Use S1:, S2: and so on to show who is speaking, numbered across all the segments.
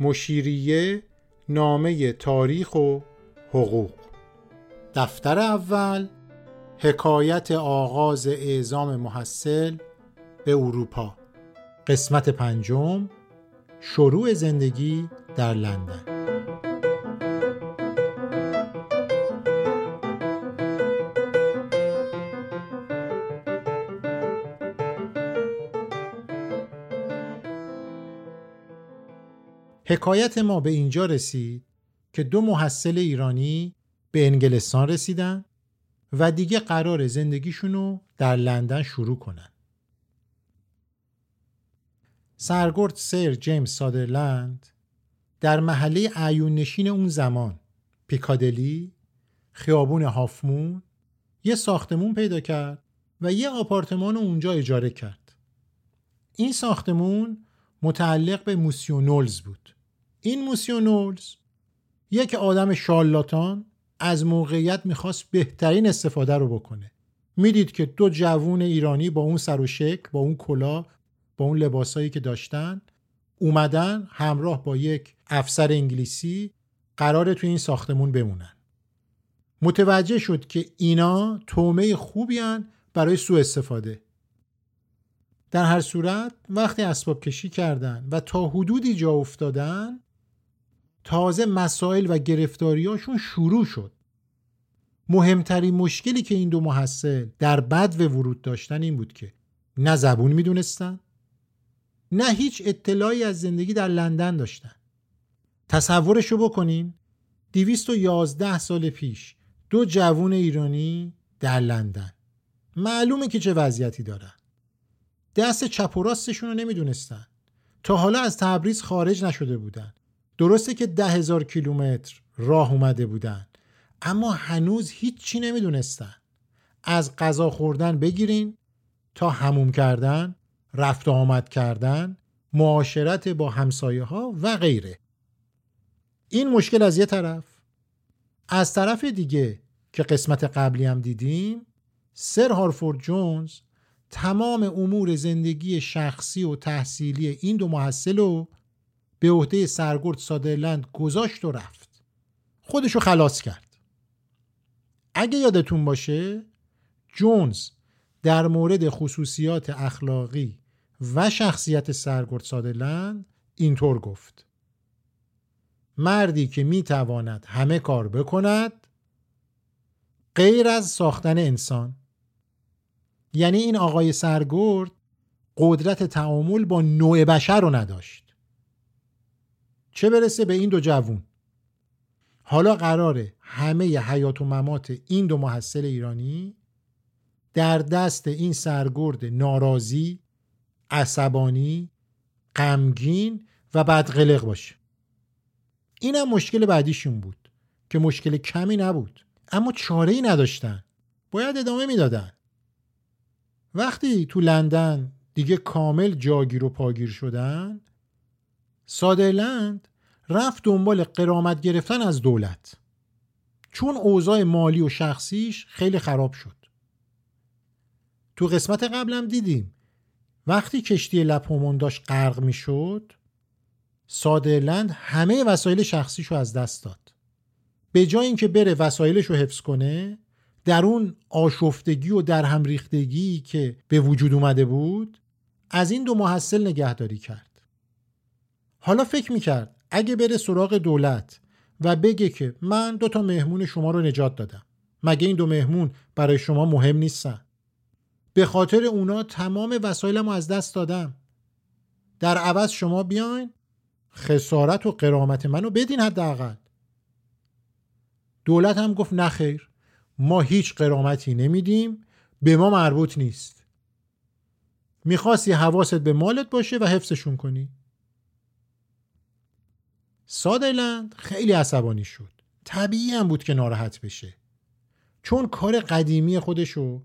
S1: مشیریه نامه تاریخ و حقوق. دفتر اول حکایت آغاز اعزام محصل به اروپا. قسمت پنجم شروع زندگی در لندن. حکایت ما به اینجا رسید که دو محصل ایرانی به انگلستان رسیدن و دیگه قرار زندگیشونو در لندن شروع کنن. سرگرد سر جیمز سادرلند در محله عیون نشین اون زمان پیکادلی خیابون هافمون یه ساختمون پیدا کرد و یه آپارتمان اونجا اجاره کرد. این ساختمون متعلق به موسیونولز بود. این موسیونولز یک آدم شالاتان از موقعیت می‌خواست بهترین استفاده رو بکنه. می‌دید که دو جوون ایرانی با اون سر و شک با اون کلا با اون لباسایی که داشتن اومدن همراه با یک افسر انگلیسی قراره توی این ساختمون بمونن. متوجه شد که اینا تومه خوبی برای سوء استفاده. در هر صورت وقتی اسباب کشی کردن و تا حدودی جا افتادن تازه مسائل و گرفتاریاشون شروع شد. مهمترین مشکلی که این دو محصل در بد و ورود داشتن این بود که نه زبون می‌دونستن نه هیچ اطلاعی از زندگی در لندن داشتن. تصورشو بکنین دیویست و یازده سال پیش دو جوون ایرانی در لندن. معلومه که چه وضعیتی دارن. دست چپ و راستشون رو نمی‌دونستن. تا حالا از تبریز خارج نشده بودن. درسته که ده هزار کیلومتر راه اومده بودن اما هنوز هیچی نمی‌دونستن. از غذا خوردن بگیرین تا هموم کردن رفت آمد کردن معاشرت با همسایه ها و غیره. این مشکل از یه طرف. از طرف دیگه که قسمت قبلی هم دیدیم سر هارفورد جونز تمام امور زندگی شخصی و تحصیلی این دو محصل رو به عهده سرگرد سادرلند گذاشت و رفت. خودشو خلاص کرد. اگه یادتون باشه جونز در مورد خصوصیات اخلاقی و شخصیت سرگرد سادرلند اینطور گفت. مردی که می‌تواند همه کار بکند غیر از ساختن انسان. یعنی این آقای سرگرد قدرت تعامل با نوع بشر رو نداشت. چه برسه به این دو جوون؟ حالا قراره همه حیات و ممات این دو محصل ایرانی در دست این سرگرد ناراضی عصبانی غمگین و بدقلق باشه. اینم مشکل بعدیشون بود که مشکل کمی نبود. اما چاره ای نداشتن. باید ادامه می‌دادن. وقتی تو لندن دیگه کامل جاگیر و پاگیر شدن سادرلند رفت دنبال قرامت گرفتن از دولت. چون اوضاع مالی و شخصیش خیلی خراب شد. تو قسمت قبلم دیدیم وقتی کشتی لپومون داشت غرق می‌شد سادرلند همه وسایل شخصیش رو از دست داد. به جای اینکه بره وسایلش رو حفظ کنه در اون آشفتگی و در هم ریختگی که به وجود اومده بود از این دو محصل نگهداری کرد. حالا فکر می‌کرد اگه بره سراغ دولت و بگه که من دو تا مهمون شما رو نجات دادم. مگه این دو مهمون برای شما مهم نیستن؟ به خاطر اونا تمام وسایلم رو از دست دادم. در عوض شما بیاین خسارت و قرامت منو بدین حداقل. دولت هم گفت نخیر ما هیچ قرامتی نمیدیم به ما مربوط نیست. می‌خواستی حواست به مالت باشه و حفظشون کنی. سادرلند خیلی عصبانی شد. طبیعی هم بود که ناراحت بشه. چون کار قدیمی خودشو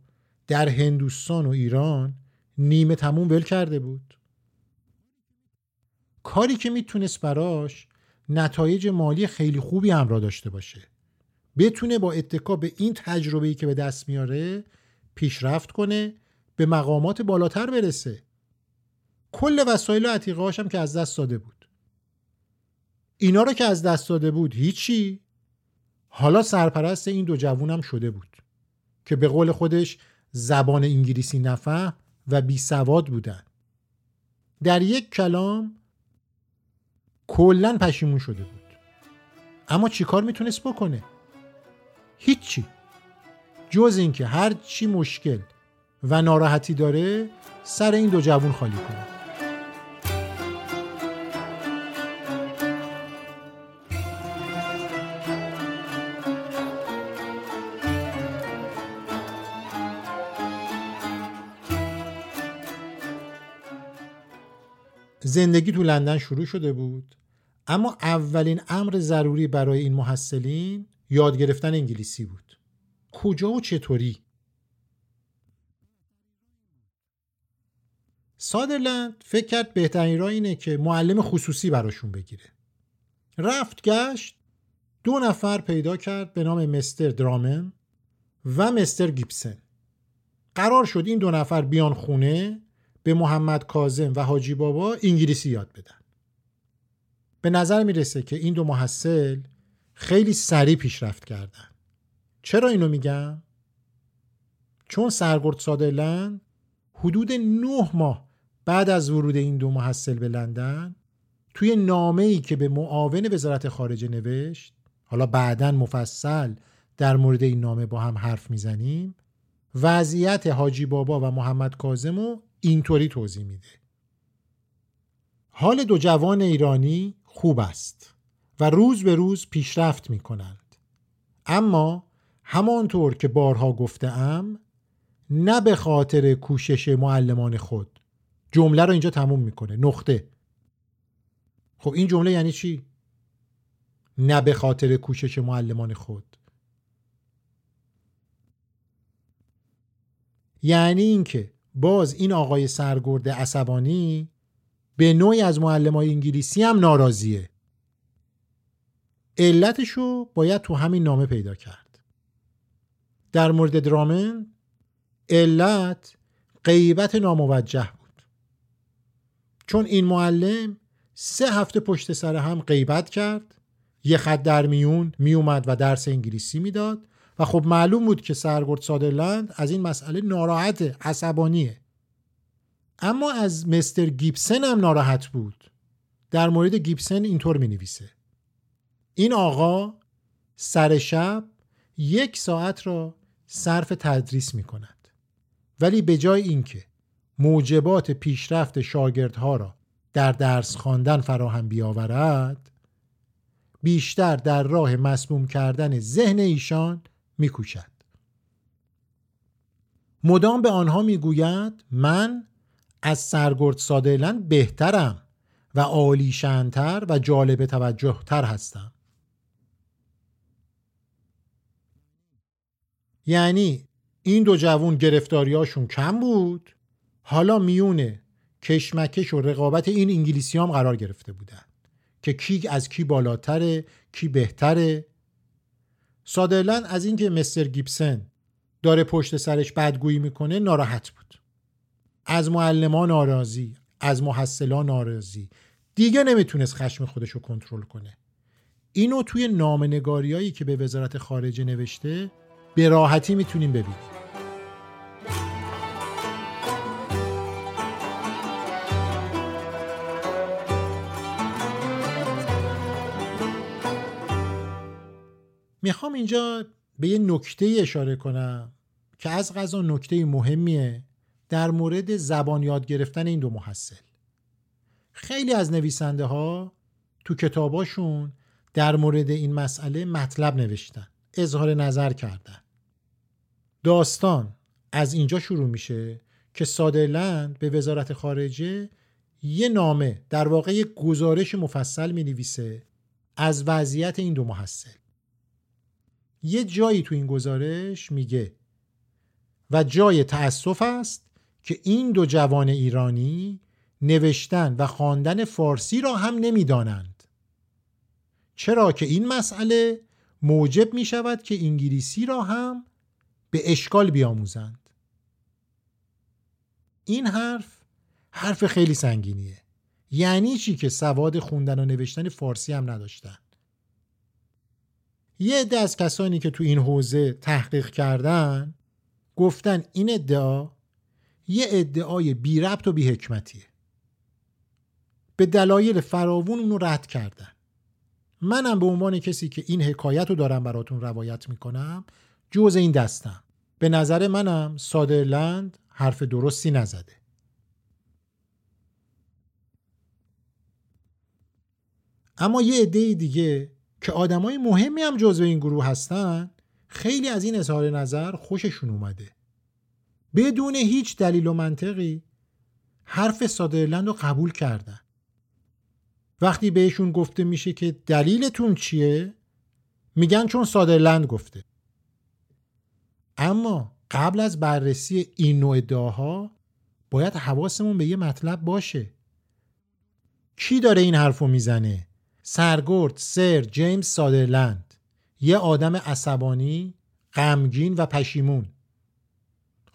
S1: در هندوستان و ایران نیمه تموم ول کرده بود. کاری که می‌تونست براش نتایج مالی خیلی خوبی همراه داشته باشه. بتونه با اتکا به این تجربه‌ای که به دست میاره پیشرفت کنه به مقامات بالاتر برسه. کل وسایل و عتیقهاش هم که از دست داده بود. اینا رو که از دست داده بود هیچی. حالا سرپرست این دو جوونم شده بود که به قول خودش زبان انگلیسی نفه و بی سواد بودن. در یک کلام کلا پشیمون شده بود. اما چیکار می‌تونست بکنه؟ هیچی. جز اینکه هر چی مشکل و ناراحتی داره سر این دو جوون خالی کنه. زندگی تو لندن شروع شده بود اما اولین امر ضروری برای این محصلین یاد گرفتن انگلیسی بود. کجا و چطوری؟ سادرلند فکر کرد بهترین راه اینه که معلم خصوصی براشون بگیره. رفت گشت دو نفر پیدا کرد به نام مستر درامن و مستر گیبسن. قرار شد این دو نفر بیان خونه به محمد کازم و حاجی بابا انگلیسی یاد بدن. به نظر می‌رسه که این دو محصل خیلی سریع پیشرفت کردن. چرا اینو میگم؟ چون سرگرد سادرلند حدود نه ماه بعد از ورود این دو محصل به لندن توی نامه ای که به معاون وزارت خارجه نوشت حالا بعدا مفصل در مورد این نامه با هم حرف می‌زنیم وضعیت حاجی بابا و محمد کازم رو اینطوری توضیح میده. حال دو جوان ایرانی خوب است. و روز به روز پیشرفت می کنند اما همانطور که بارها گفتم نه به خاطر کوشش معلمان خود. جمله رو اینجا تموم می‌کنه. نقطه. خب این جمله یعنی چی؟ نه به خاطر کوشش معلمان خود. یعنی اینکه باز این آقای سرگرد عصبانی به نوعی از معلم های انگلیسی هم ناراضیه. علتشو باید تو همین نامه پیدا کرد. در مورد درامن علت غیبت ناموجه بود. چون این معلم سه هفته پشت سر هم غیبت کرد یه خط در میون میومد و درس انگلیسی می‌داد و خب معلوم بود که سرگرد سادرلند از این مسئله ناراحت عصبانیه. اما از مستر گیبسن هم ناراحت بود. در مورد گیبسن اینطور می نویسه این آقا سر شب یک ساعت را صرف تدریس می کند ولی به جای اینکه موجبات پیشرفت شاگردها را در درس خواندن فراهم بیاورد بیشتر در راه مسموم کردن ذهن ایشان میکوشد. مدام به آنها می‌گوید من از سرگرد سادرلند بهترم و عالیشنتر و جالب توجه تر هستم. یعنی این دو جوون گرفتاریاشون کم بود؟ حالا میونه کشمکش و رقابت این انگلیسی هم قرار گرفته بودن که کی از کی بالاتره کی بهتره. سادرلند از اینکه مستر گیبسن داره پشت سرش بدگویی می‌کنه ناراحت بود. از معلمان ناراضی از محصلان ناراضی. دیگه نمی‌تونست خشم خودش رو کنترل کنه. اینو توی نامنگاریایی که به وزارت خارجه نوشته به راحتی می‌تونیم ببینیم. می‌خوام اینجا به یه نکته اشاره کنم که از غذا نکته مهمیه در مورد زبان یاد گرفتن این دو محصل. خیلی از نویسنده ها تو کتاباشون در مورد این مسئله مطلب نوشتن. اظهار نظر کردن. داستان از اینجا شروع میشه که سادرلند به وزارت خارجه یه نامه در واقع یک گزارش مفصل می نویسه از وضعیت این دو محصل. یه جایی تو این گزارش میگه و جای تأسف است که این دو جوان ایرانی نوشتن و خواندن فارسی را هم نمی‌دانند. چرا که این مسئله موجب می شود که انگلیسی را هم به اشکال بیاموزند. این حرف حرف خیلی سنگینیه. یعنی چی که سواد خوندن و نوشتن فارسی هم نداشتن. یه عده از کسانی که تو این حوزه تحقیق کردن گفتن این ادعا یه ادعای بی ربط و بی حکمتیه. به دلایل فراوون اونو رد کردن. منم به عنوان کسی که این حکایت رو دارم براتون روایت می‌کنم جز این دستم. به نظر منم سادرلند حرف درستی نزده. اما یه عده دیگه که آدمای مهمی هم جزو این گروه هستن خیلی از این اظهار نظر خوششون اومده. بدون هیچ دلیل و منطقی حرف سادرلند رو قبول کردن. وقتی بهشون گفته میشه که دلیلتون چیه؟ میگن چون سادرلند گفته. اما قبل از بررسی این نوع ادعاها باید حواسمون به یه مطلب باشه. کی داره این حرفو می‌زنه؟ سرگرد سر جیمز سادرلند. یه آدم عصبانی غمگین و پشیمون.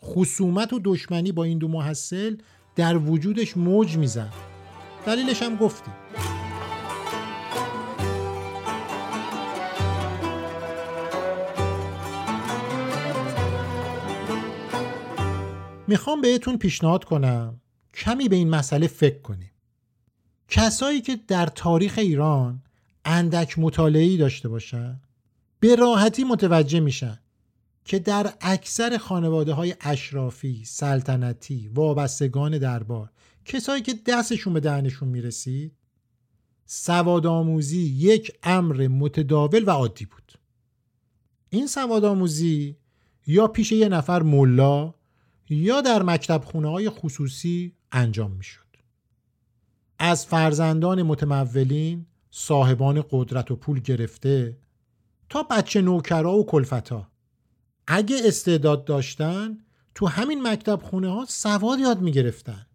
S1: خصومت و دشمنی با این دو محصل در وجودش موج می‌زد. دلیلش هم گفتیم می‌خوام بهتون پیشنهاد کنم. کمی به این مسئله فکر کنیم. کسایی که در تاریخ ایران اندک مطالعه‌ای داشته باشن به راحتی متوجه میشن که در اکثر خانواده های اشرافی، سلطنتی، وابستگان دربار کسایی که دستشون به دهنشون می‌رسید سواد آموزی یک امر متداول و عادی بود. این سواد آموزی یا پیش یه نفر ملا یا در مکتب خونه های خصوصی انجام می‌شد. از فرزندان متمولین صاحبان قدرت و پول گرفته تا بچه نوکرا و کلفتا. اگه استعداد داشتن تو همین مکتب خونه ها سواد یاد می گرفتن.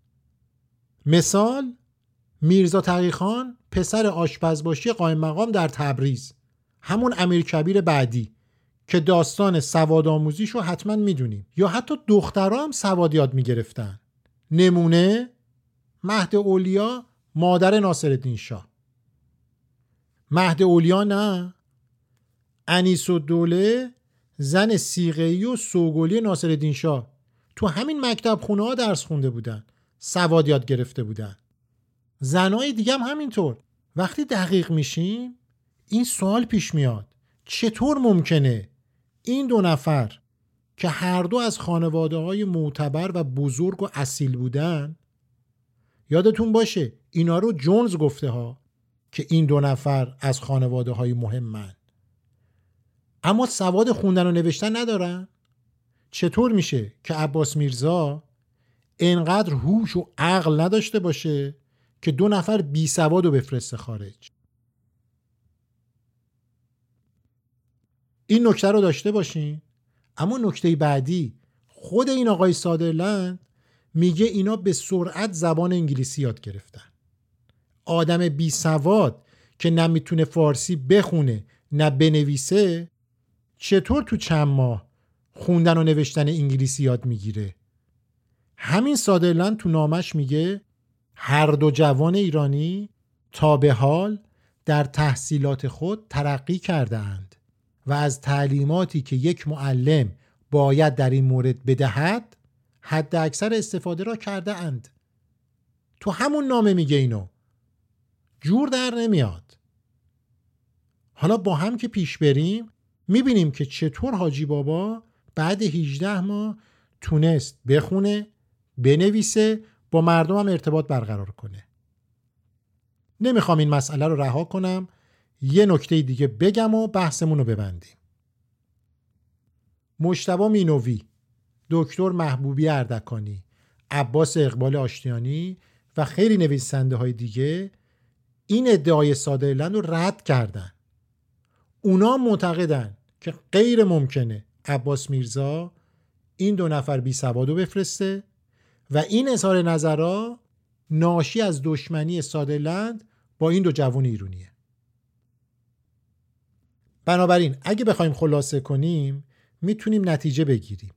S1: مثال میرزا تقیخان پسر آشپزباشی قایم مقام در تبریز همون امیر کبیر بعدی. که داستان سواد آموزیش رو حتما می‌دونیم. یا حتی دخترها هم سواد یاد می‌گرفتن. نمونه مهد اولیا مادر ناصرالدین شاه. مهد اولیا نه. انیس و دوله زن سیغهی و سوگلی ناصرالدین شاه. تو همین مکتب خونه ها درس خونده بودن. سواد یاد گرفته بودن. زنای دیگه هم همینطور. وقتی دقیق میشیم این سوال پیش میاد. چطور ممکنه این دو نفر که هر دو از خانواده های معتبر و بزرگ و اصیل بودن یادتون باشه اینا رو جونز گفته ها که این دو نفر از خانواده های مهمن. اما سواد خوندن و نوشتن ندارن. چطور میشه که عباس میرزا انقدر هوش و عقل نداشته باشه که دو نفر بی سواد رو بفرسته خارج؟ این نکته رو داشته باشین. اما نکته بعدی خود این آقای سادرلند میگه اینا به سرعت زبان انگلیسی یاد گرفتن. آدم بی سواد که نمی‌تونه فارسی بخونه نه بنویسه چطور تو چند ماه خوندن و نوشتن انگلیسی یاد می‌گیره؟ همین سادرلند تو نامش میگه هر دو جوان ایرانی تا به حال در تحصیلات خود ترقی کرده اند و از تعلیماتی که یک معلم باید در این مورد بدهد حد اکثر استفاده را کرده اند. تو همون نامه میگه اینو. جور در نمیاد. حالا با هم که پیش بریم می‌بینیم که چطور حاجی بابا بعد 18 ماه تونست بخونه بنویسه با مردم هم ارتباط برقرار کنه. نمی‌خوام این مسئله رو رها کنم. یه نکته دیگه بگم و بحثمون رو ببندیم. مشتبا مینوی دکتر محبوبی اردکانی عباس اقبال آشتیانی و خیلی نویسنده های دیگه این ادعای سادرلند رو رد کردن. اونا معتقدن که غیر ممکنه عباس میرزا این دو نفر بی سوادو بفرسته و این اظهار نظرها ناشی از دشمنی سادرلند با این دو جوان ایرونیه. بنابراین اگه بخوایم خلاصه کنیم می‌تونیم نتیجه بگیریم.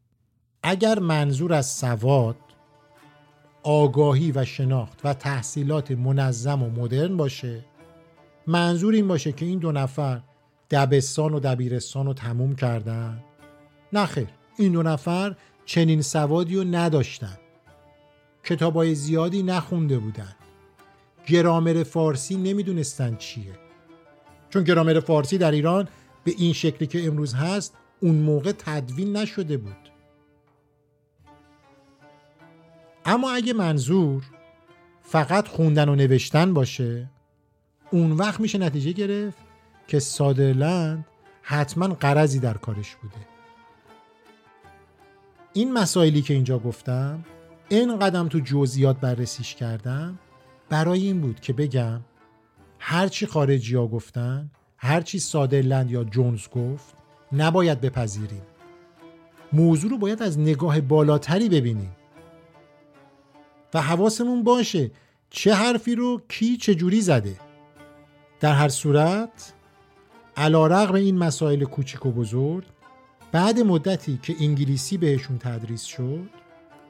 S1: اگر منظور از سواد آگاهی و شناخت و تحصیلات منظم و مدرن باشه منظور این باشه که این دو نفر دبستان و دبیرستان رو تموم کردن. نخیر این دو نفر چنین سوادی رو نداشتن. کتابای زیادی نخونده بودن. گرامر فارسی نمی‌دونستن چیه. چون گرامر فارسی در ایران به این شکلی که امروز هست اون موقع تدوین نشده بود. اما اگه منظور فقط خوندن و نوشتن باشه اون وقت میشه نتیجه گرفت که سادرلند حتما قرضی در کارش بوده. این مسائلی که اینجا گفتم این قدم تو جزئیات بررسیش کردم برای این بود که بگم هرچی خارجی ها گفتن هرچی سادرلند یا جونز گفت نباید بپذیریم. موضوع رو باید از نگاه بالاتری ببینیم. و حواسمون باشه چه حرفی رو کی چجوری زده. در هر صورت علا رغم این مسائل کوچیک و بزرگ بعد مدتی که انگلیسی بهشون تدریس شد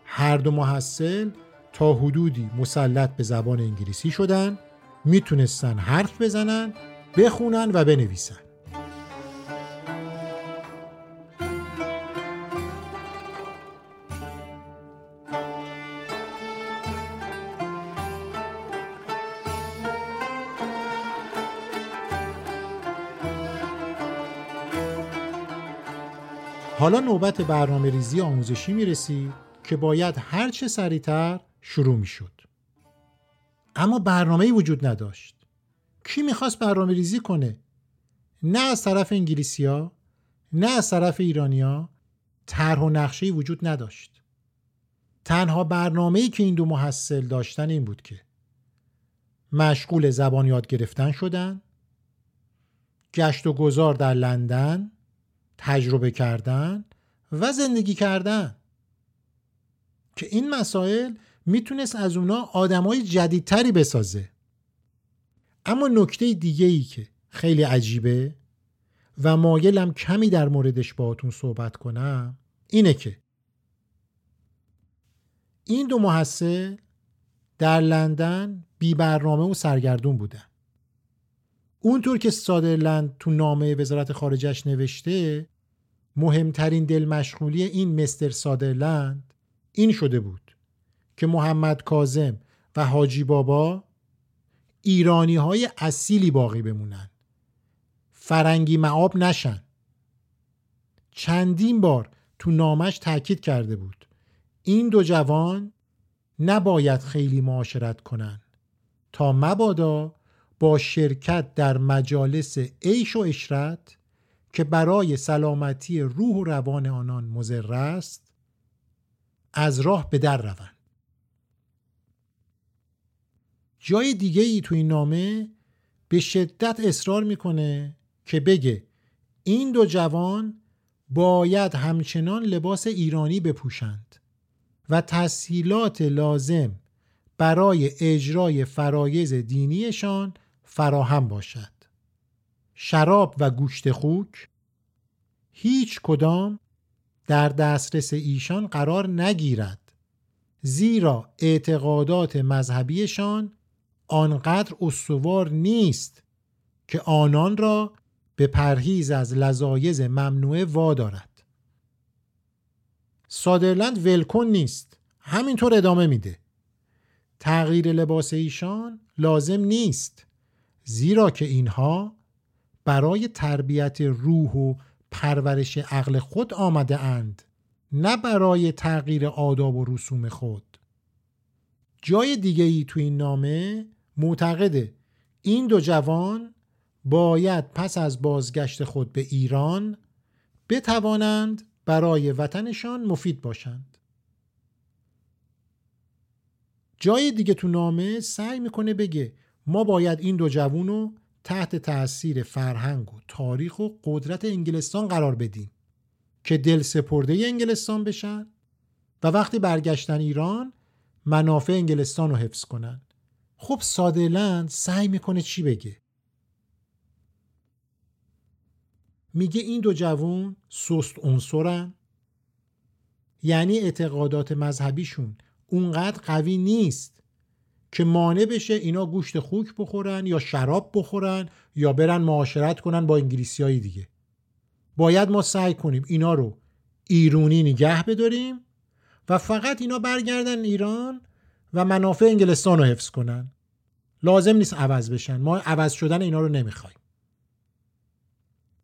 S1: هر دو محصل تا حدودی مسلط به زبان انگلیسی شدن می‌تونستن حرف بزنن بخونن و بنویسن حالا نوبت برنامه ریزی آموزشی می رسید که باید هرچه سریعتر شروع می شد. اما برنامه وجود نداشت. کی می‌خواست برنامه ریزی کنه؟ نه از طرف انگلیسی ها، نه از طرف ایرانیا طرح و نقشه وجود نداشت. تنها برنامه‌ای که این دو محصل داشتن این بود که مشغول زبان یاد گرفتن شدن گشت و گذار در لندن تجربه کردن و زندگی کردن که این مسائل می‌تونست از اونا آدمای جدیدتری بسازه اما نکته دیگه ای که خیلی عجیبه و مایلم کمی در موردش باهاتون صحبت کنم اینه که این دو محصل در لندن بی برنامه و سرگردون بودن. اونطور که سادرلند تو نامه وزارت خارجش نوشته مهمترین دل مشغولی این مستر سادرلند این شده بود که محمد کازم و حاجی بابا ایرانی های اصیلی باقی بمونن. فرنگی معاب نشن. چندین بار تو نامش تاکید کرده بود. این دو جوان نباید خیلی معاشرت کنن. تا مبادا با شرکت در مجالس عیش و اشرت که برای سلامتی روح و روان آنان مضر است از راه به در روند. جای دیگه ای تو این نامه به شدت اصرار می‌کنه که بگه این دو جوان باید همچنان لباس ایرانی بپوشند و تسهیلات لازم برای اجرای فرایز دینیشان فراهم باشد. شراب و گوشت خوک هیچ کدام در دسترس ایشان قرار نگیرد زیرا اعتقادات مذهبیشان آنقدر استوار نیست که آنان را به پرهیز از لزایز ممنوعه وادارد سادرلند ولکن نیست. همینطور ادامه میده. تغییر لباس ایشان لازم نیست زیرا که اینها برای تربیت روح و پرورش عقل خود آمده اند نه برای تغییر آداب و رسوم خود. جای دیگه ای تو این نامه معتقده این دو جوان باید پس از بازگشت خود به ایران بتوانند برای وطنشان مفید باشند. جای دیگه تو نامه سعی می‌کنه بگه ما باید این دو جوون رو تحت تاثیر فرهنگ و تاریخ و قدرت انگلستان قرار بدیم که دل سپرده انگلستان بشن و وقتی برگشتن ایران منافع انگلستان رو حفظ کنن. خب سادرلند سعی می‌کنه چی بگه؟ میگه این دو جوون سست عنصرن. یعنی اعتقادات مذهبیشون اونقدر قوی نیست که مانع بشه اینا گوشت خوک بخورن یا شراب بخورن یا برن معاشرت کنن با انگلیسی های دیگه. باید ما سعی کنیم اینا رو ایرونی نگه بداریم و فقط اینا برگردن ایران و منافع انگلستان رو حفظ کنن. لازم نیست عوض بشن. ما عوض شدن اینا رو نمی‌خوایم.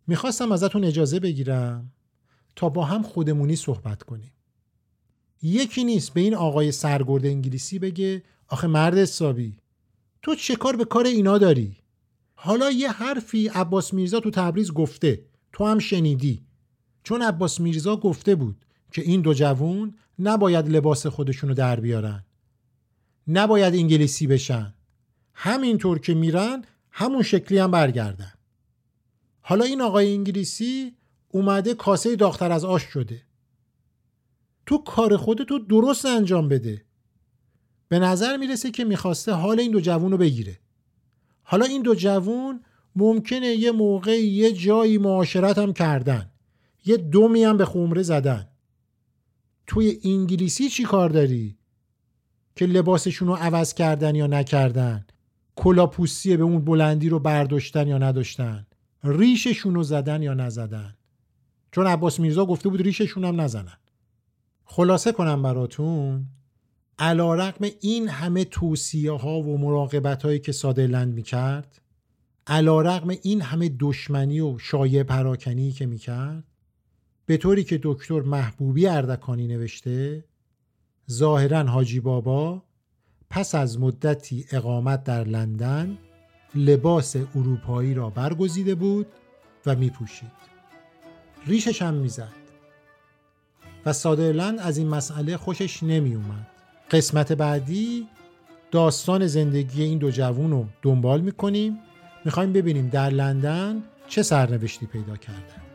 S1: می‌خواستم ازتون اجازه بگیرم تا با هم خودمونی صحبت کنیم. یکی نیست به این آقای سرگرد انگلیسی بگه آخه مرد حسابی تو چه کار به کار اینا داری؟ حالا یه حرفی عباس میرزا تو تبریز گفته. تو هم شنیدی. چون عباس میرزا گفته بود. که این دو جوون نباید لباس خودشونو در بیارن. نباید انگلیسی بشن. همینطور که میرن همون شکلی هم برگردن. حالا این آقای انگلیسی اومده کاسه داختر از آش شده. تو کار خودتو درست انجام بده. به نظر می‌رسه که می‌خواسته حال این دو جوون رو بگیره. حالا این دو جوون ممکنه یه موقع یه جایی معاشرت هم کردن. یه دومی هم به خمره زدن. توی انگلیسی چی کار داری؟ که لباسشون رو عوض کردن یا نکردن. کلا پوستی به اون بلندی رو برداشتن یا نداشتن. ریششون رو زدن یا نزدن. چون عباس میرزا گفته بود ریششون هم نزنن. خلاصه کنم براتون علا رقم این همه توصیه ها و مراقبت هایی که سادرلند می‌کرد علا رقم این همه دشمنی و شایع پراکنی که می‌کرد به طوری که دکتر محبوبی اردکانی نوشته ظاهرا حاجی بابا پس از مدتی اقامت در لندن لباس اروپایی را برگزیده بود و می پوشید. ریشش هم می‌زد و سادرلند از این مسئله خوشش نمی اومد. قسمت بعدی داستان زندگی این دو جوون رو دنبال می‌کنیم می‌خوایم ببینیم در لندن چه سرنوشتی پیدا کردن